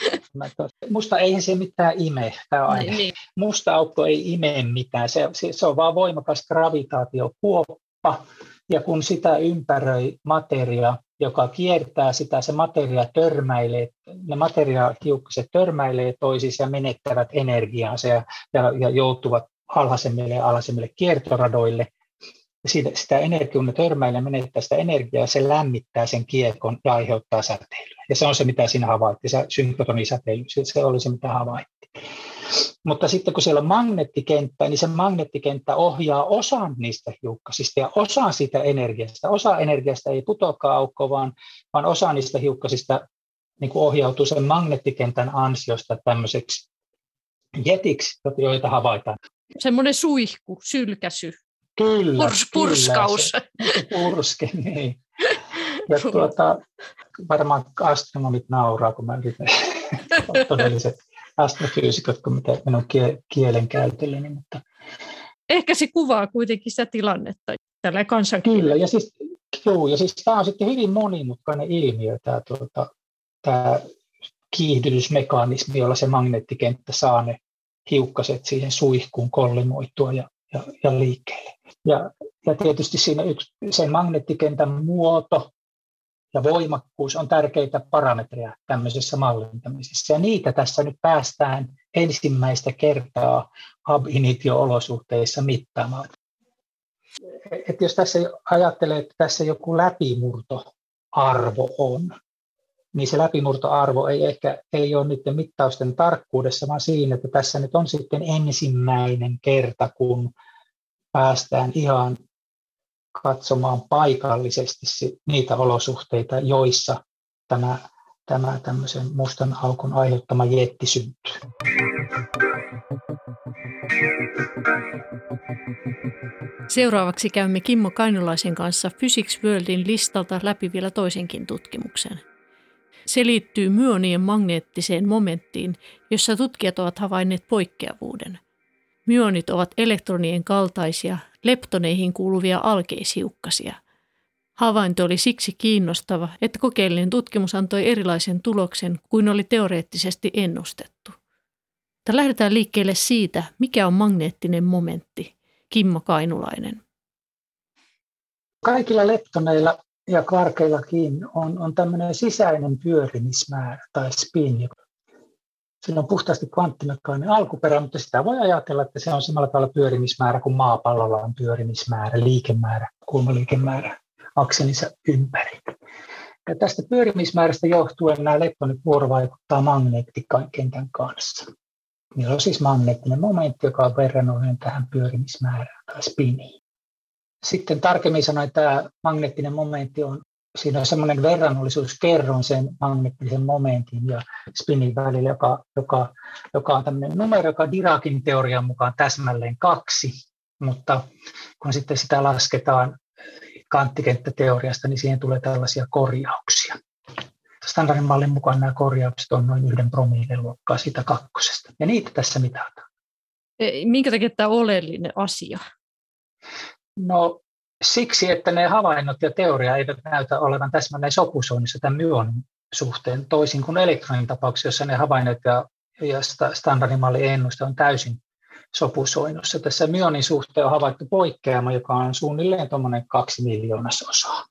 Musta eihän se mitään ime. Tämä on niin. Musta aukko ei ime mitään. Se, se, se on vaan voimakas gravitaatiokuoppa kroppa, ja kun sitä ympäröi materia, joka kiertää sitä, se materia törmäilee, ne materiahiukkaset törmäilee toisiinsa ja menettävät energiaansa ja, ja, ja joutuvat alhaisemmille ja alhaisemmille kiertoradoille. Sitä, sitä energiaa, kun ne törmäilee menettää sitä energiaa, se lämmittää sen kiekon ja aiheuttaa säteilyä. Ja se on se, mitä siinä havaittiin, se synkrotonisäteily, se oli se, mitä havaittiin. Mutta sitten kun siellä on magneettikenttä, niin se magneettikenttä ohjaa osan niistä hiukkasista ja osa siitä energiasta. Osa energiasta ei putoakaan aukkoon, vaan, vaan osa niistä hiukkasista niin kuin ohjautuu sen magneettikentän ansiosta tämmöiseksi jetiksi, joita havaitaan. Semmoinen suihku, sylkäsy. Kyllä. Purs, purskaus. Kyllä, se, purske, niin. Ja tuota, varmaan astronomit nauraa, kun mä yritän todelliset astrofyysikot kuin mitä minun kielen käytölleni. Mutta... Ehkä se kuvaa kuitenkin sitä tilannetta tällä Kyllä, ja siis, joo, ja siis tämä on sitten hyvin monimutkainen ilmiö, tämä, tuota, tämä kiihdytysmekanismi, jolla se magneettikenttä saa ne hiukkaset siihen suihkuun kollimoitua ja, ja, ja liikkeelle. Ja, ja tietysti siinä yksi, sen magneettikentän muoto ja voimakkuus on tärkeitä parametreja tämmöisessä mallintamisessa. Ja niitä tässä nyt päästään ensimmäistä kertaa ab initio-olosuhteissa mittaamaan. Et jos tässä ajattelee, että tässä joku läpimurtoarvo on, niin se läpimurtoarvo ei ehkä ei ole niiden mittausten tarkkuudessa, vaan siinä, että tässä nyt on sitten ensimmäinen kerta, kun päästään ihan katsomaan paikallisesti niitä olosuhteita, joissa tämä, tämä tämmöisen mustan aukon aiheuttama jetti syntyy. Seuraavaksi käymme Kimmo Kainulaisen kanssa Physics Worldin listalta läpi vielä toisenkin tutkimuksen. Se liittyy myonien magneettiseen momenttiin, jossa tutkijat ovat havainneet poikkeavuuden. Myonit ovat elektronien kaltaisia, leptoneihin kuuluvia alkeishiukkasia. Havainto oli siksi kiinnostava, että kokeellinen tutkimus antoi erilaisen tuloksen kuin oli teoreettisesti ennustettu. Mutta lähdetään liikkeelle siitä, mikä on magneettinen momentti. Kimmo Kainulainen. Kaikilla leptoneilla ja karkeillakin on, on tämmöinen sisäinen pyörimismäärä tai spin. Sillä on puhtaasti kvanttimekaaninen alkuperä, mutta sitä voi ajatella, että se on samalla tavalla pyörimismäärä kuin maapallolla on pyörimismäärä, liikemäärä, kulmaliikemäärä akselinsa ympäri. Ja tästä pyörimismäärästä johtuen nämä leptonit vuorovaikuttaa magneettikentän kanssa. Niillä on siis magneettinen momentti, joka on verrannollinen tähän pyörimismäärään tai spiniin. Sitten tarkemmin sanoen tämä magneettinen momentti on, siinä on semmoinen verrannollisuuskerron sen magneettisen momentin ja spinin välillä, joka, joka, joka on tämmöinen numero, joka Dirakin teorian mukaan täsmälleen kaksi, mutta kun sitten sitä lasketaan kvanttikenttäteoriasta, niin siihen tulee tällaisia korjauksia. Standardin mallin mukaan nämä korjaukset on noin yhden promillen luokkaa siitä kakkosesta, ja niitä tässä mitataan. Minkä takia tämä on oleellinen asia? No siksi, että ne havainnot ja teoria eivät näytä olevan täsmälleen sopusoinnissa tämän myonin suhteen, toisin kuin elektronin tapauksessa, jossa ne havainnot ja, ja standardimallin ennuste on täysin sopusoinnussa. Tässä myonin suhteen on havaittu poikkeama, joka on suunnilleen tuommoinen kaksi miljoonasosaa.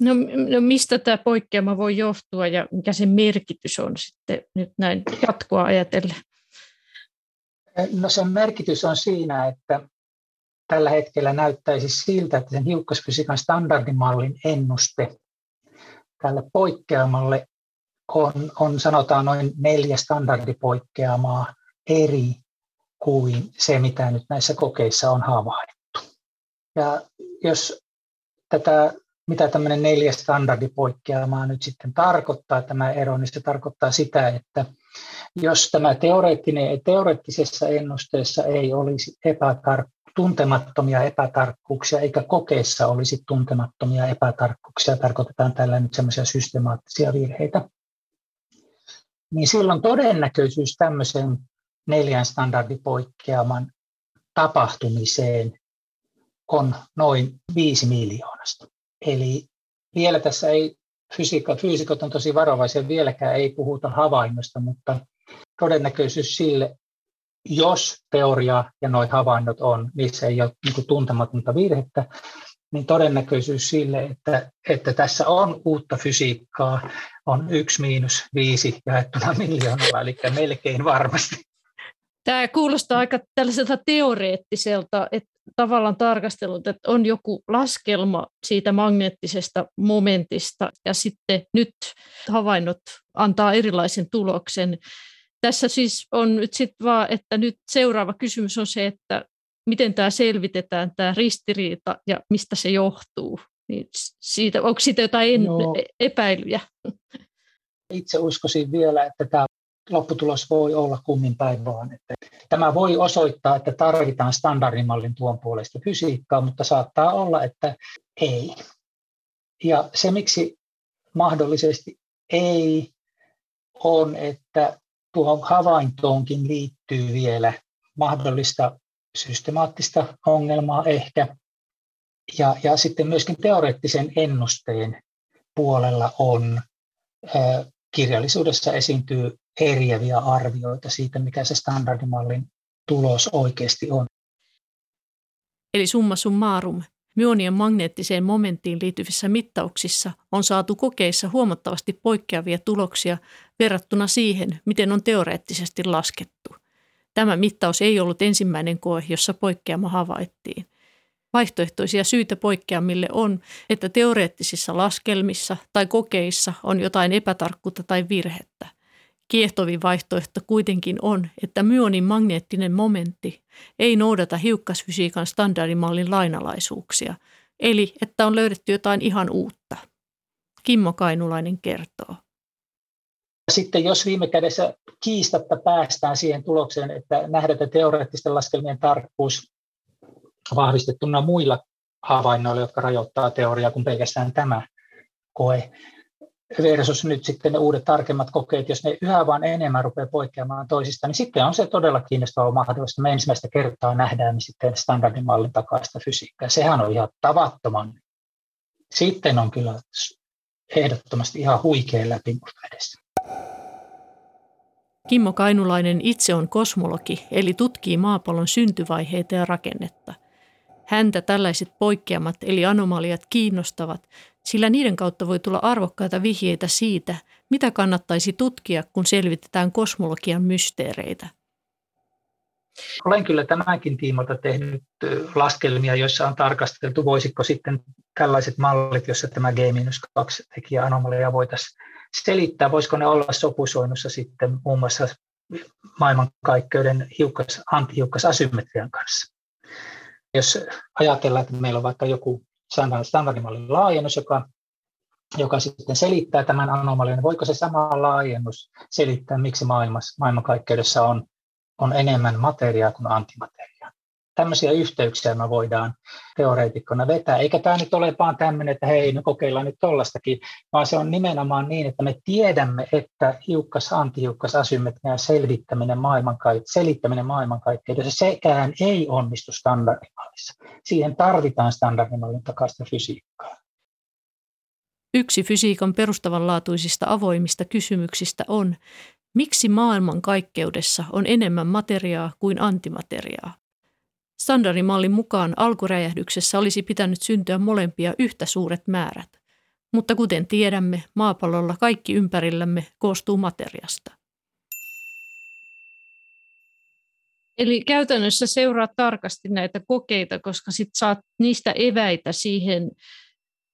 No, no mistä tämä poikkeama voi johtua ja mikä sen merkitys on sitten nyt näin jatkoa ajatellen? No sen merkitys on siinä, että tällä hetkellä näyttäisi siltä, että sen hiukkasfysiikan standardimallin ennuste tälle poikkeamalle on, on sanotaan noin neljä standardipoikkeamaa eri kuin se, mitä nyt näissä kokeissa on havaittu. Ja jos tätä, mitä tämmöinen neljä standardipoikkeamaa nyt sitten tarkoittaa, tämä ero, niin se tarkoittaa sitä, että jos tämä teoreettinen, teoreettisessa ennusteessa ei olisi epätar, tuntemattomia epätarkkuuksia, eikä kokeissa olisi tuntemattomia epätarkkuuksia, tarkoitetaan tällä nyt semmoisia systemaattisia virheitä, niin silloin todennäköisyys tämmöisen neljän standardipoikkeaman tapahtumiseen on noin viisi miljoonasta. Eli vielä tässä ei, fysiikka, fyysikot on tosi varovaisia, vieläkään ei puhuta havainnosta, mutta todennäköisyys sille jos teoria ja noin havainnot on, niissä ei ole niin tuntematonta virhettä, niin todennäköisyys sille, että, että tässä on uutta fysiikkaa, on yksi miinus viisi jaettuna miljoonalla, eli melkein varmasti. Tämä kuulostaa aika tällaiselta teoreettiselta, että tavallaan tarkastelut, että on joku laskelma siitä magneettisesta momentista ja sitten nyt havainnot antaa erilaisen tuloksen tässä siis on nyt sitten vaan, että nyt seuraava kysymys on se, että miten tämä selvitetään, tämä ristiriita ja mistä se johtuu. Niin siitä, onko siitä jotain no, epäilyjä? Itse uskoisin vielä, että tämä lopputulos voi olla kummin päin vaan. Että tämä voi osoittaa, että tarvitaan standardimallin tuon puolesta fysiikkaa, mutta saattaa olla, että ei. Ja se, miksi mahdollisesti ei on, että tuohon havaintoonkin liittyy vielä mahdollista systemaattista ongelmaa ehkä. Ja, ja sitten myöskin teoreettisen ennusteen puolella on kirjallisuudessa esiintyy eriäviä arvioita siitä, mikä se standardimallin tulos oikeasti on. Eli summa summarum, myonien magneettiseen momenttiin liittyvissä mittauksissa on saatu kokeissa huomattavasti poikkeavia tuloksia verrattuna siihen, miten on teoreettisesti laskettu. Tämä mittaus ei ollut ensimmäinen koe, jossa poikkeama havaittiin. Vaihtoehtoisia syitä poikkeamille on, että teoreettisissa laskelmissa tai kokeissa on jotain epätarkkuutta tai virhettä. Kiehtovin vaihtoehto kuitenkin on, että myonin magneettinen momentti ei noudata hiukkasfysiikan standardimallin lainalaisuuksia, eli että on löydetty jotain ihan uutta. Kimmo Kainulainen kertoo. Sitten jos viime kädessä kiistatta päästään siihen tulokseen, että nähdään teoreettisten laskelmien tarkkuus vahvistettuna muilla havainnoilla, jotka rajoittaa teoriaa kuin pelkästään tämä koe, versus nyt sitten ne uudet tarkemmat kokeet, jos ne yhä vaan enemmän rupeaa poikkeamaan toisista, niin sitten on se todella kiinnostava mahdollista. Me ensimmäistä kertaa nähdään niin sitten standardimallin takaista fysiikkaa. Sehän on ihan tavattoman. Sitten on kyllä ehdottomasti ihan huikea läpimurto edessä. Kimmo Kainulainen itse on kosmologi, eli tutkii maapallon syntyvaiheita ja rakennetta. Häntä tällaiset poikkeamat eli anomaliat kiinnostavat, sillä niiden kautta voi tulla arvokkaita vihjeitä siitä, mitä kannattaisi tutkia, kun selvitetään kosmologian mysteereitä. Olen kyllä tämänkin tiimoilta tehnyt laskelmia, joissa on tarkasteltu, voisiko sitten tällaiset mallit, joissa tämä G-2 tekijä anomalia voitaisiin selittää, voisiko ne olla sopusoinnussa sitten muun muassa maailmankaikkeuden hiukkas, antihiukkasasymmetrian kanssa. Jos ajatellaan, että meillä on vaikka joku standardimallin laajennus, joka, joka sitten selittää tämän anomalian, niin voiko se sama laajennus selittää, miksi maailmassa, maailmankaikkeudessa on, on enemmän materiaa kuin antimateriaa? Tämmöisiä yhteyksiä me voidaan teoreetikkona vetää, eikä tämä nyt ole vaan tämmöinen, että hei, me kokeillaan nyt tollastakin, vaan se on nimenomaan niin, että me tiedämme, että hiukkas, antihiukkas, asymmetrian selvittäminen maailmankaik- selittäminen sekään ei onnistu standardimallissa. Siihen tarvitaan standardimallin takaista fysiikkaa. Yksi fysiikan perustavanlaatuisista avoimista kysymyksistä on, miksi maailmankaikkeudessa on enemmän materiaa kuin antimateriaa? Standardimallin mukaan alkuräjähdyksessä olisi pitänyt syntyä molempia yhtä suuret määrät. Mutta kuten tiedämme, maapallolla kaikki ympärillämme koostuu materiasta. Eli käytännössä seuraa tarkasti näitä kokeita, koska sit saat niistä eväitä siihen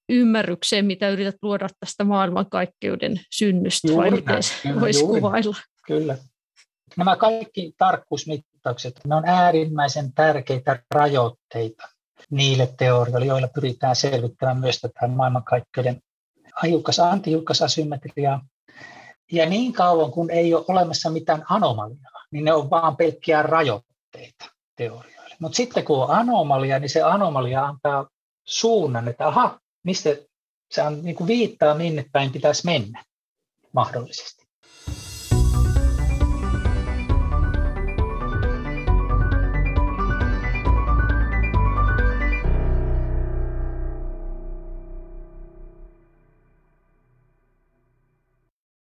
ymmärrykseen, mitä yrität luoda tästä maailmankaikkeuden synnystä, juuri vai miten se voisi kuvailla? Kyllä. Nämä kaikki tarkkuusmit mittaukset, ne on äärimmäisen tärkeitä rajoitteita niille teorioille, joilla pyritään selvittämään myös tätä maailmankaikkeuden hiukkas antihiukkasasymmetriaa. Ja niin kauan kun ei ole olemassa mitään anomaliaa, niin ne on vaan pelkkiä rajoitteita teorioille. Mutta sitten kun on anomalia, niin se anomalia antaa suunnan, että aha, mistä se on, niin kuin viittaa minne päin pitäisi mennä mahdollisesti.